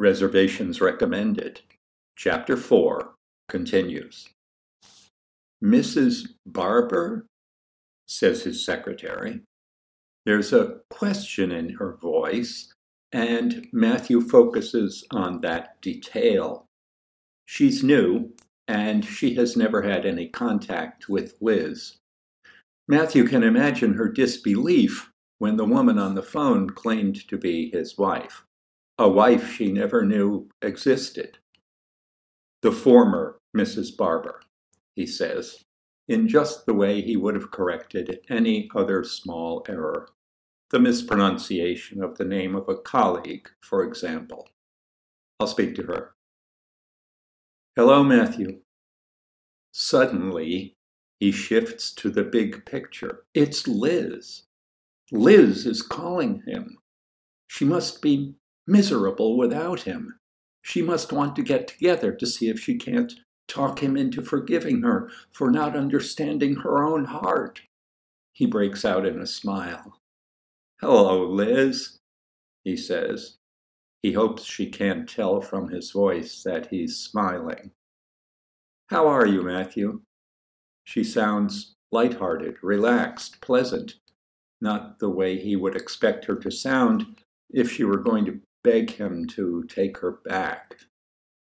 Reservations recommended. Chapter 4 continues. Mrs. Barber? says his secretary. There's a question in her voice, and Matthew focuses on that detail. She's new, and she has never had any contact with Liz. Matthew can imagine her disbelief when the woman on the phone claimed to be his wife, a wife she never knew existed. The former Mrs. Barber, he says, in just the way he would have corrected any other small error. The mispronunciation of the name of a colleague, for example. I'll speak to her. Hello, Matthew. Suddenly, he shifts to the big picture. It's Liz. Liz is calling him. She must be miserable without him. She must want to get together to see if she can't talk him into forgiving her for not understanding her own heart. He breaks out in a smile. Hello, Liz, he says. He hopes she can't tell from his voice that he's smiling. How are you, Matthew? She sounds light-hearted, relaxed, pleasant, not the way he would expect her to sound if she were going to beg him to take her back.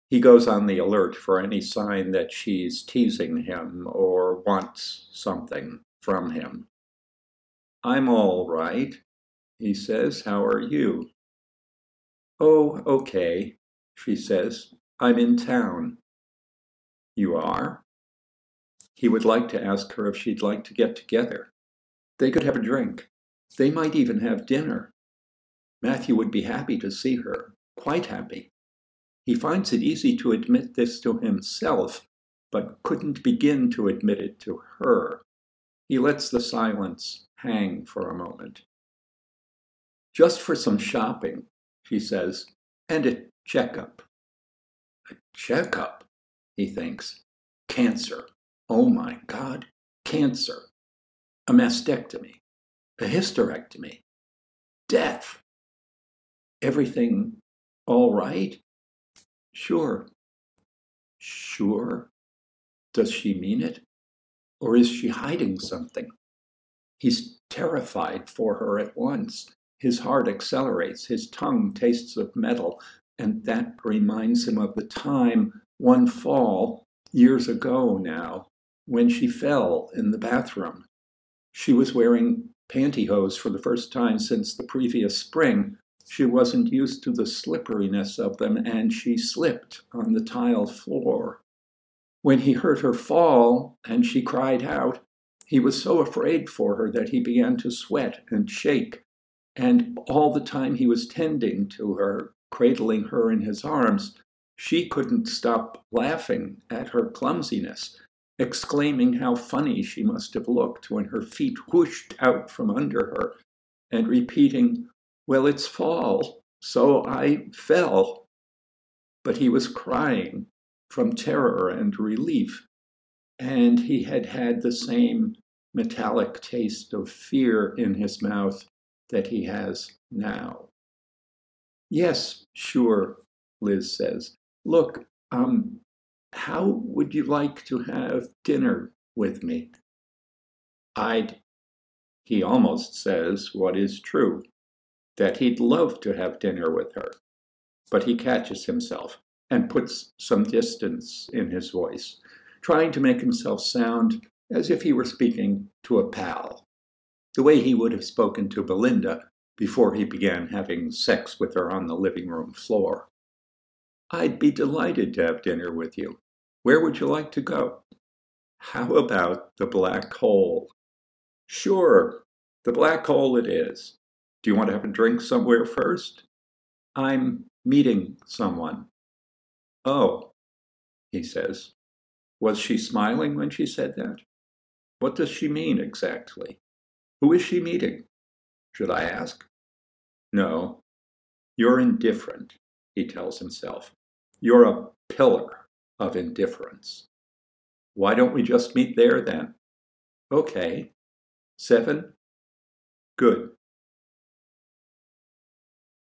He goes on the alert for any sign that she's teasing him or wants something from him. I'm all right, he says. How are you? Oh, okay, she says. I'm in town. You are? He would like to ask her if she'd like to get together. They could have a drink. They might even have dinner. Matthew would be happy to see her, quite happy. He finds it easy to admit this to himself, but couldn't begin to admit it to her. He lets the silence hang for a moment. Just for some shopping, she says, and a checkup. A checkup? he thinks. Cancer. Oh my God, cancer. A mastectomy. A hysterectomy. Death. Everything all right? Sure. Sure? Does she mean it? Or is she hiding something? He's terrified for her at once. His heart accelerates, his tongue tastes of metal, and that reminds him of the time one fall, years ago now, when she fell in the bathroom. She was wearing pantyhose for the first time since the previous spring. She wasn't used to the slipperiness of them, and she slipped on the tile floor. When he heard her fall and she cried out, he was so afraid for her that he began to sweat and shake. And all the time he was tending to her, cradling her in his arms, she couldn't stop laughing at her clumsiness, exclaiming how funny she must have looked when her feet whooshed out from under her, and repeating, Well, it's fall, so I fell. But he was crying from terror and relief, and he had had the same metallic taste of fear in his mouth that he has now. Yes, sure, Liz says. Look, um, how would you like to have dinner with me? I'd, he almost says what is true, that he'd love to have dinner with her. But he catches himself and puts some distance in his voice, trying to make himself sound as if he were speaking to a pal, the way he would have spoken to Belinda before he began having sex with her on the living room floor. I'd be delighted to have dinner with you. Where would you like to go? How about the black hole? Sure, the black hole it is. Do you want to have a drink somewhere first? I'm meeting someone. Oh, he says. Was she smiling when she said that? What does she mean exactly? Who is she meeting? Should I ask? No. You're indifferent, he tells himself. You're a pillar of indifference. Why don't we just meet there then? Okay. Seven? Good.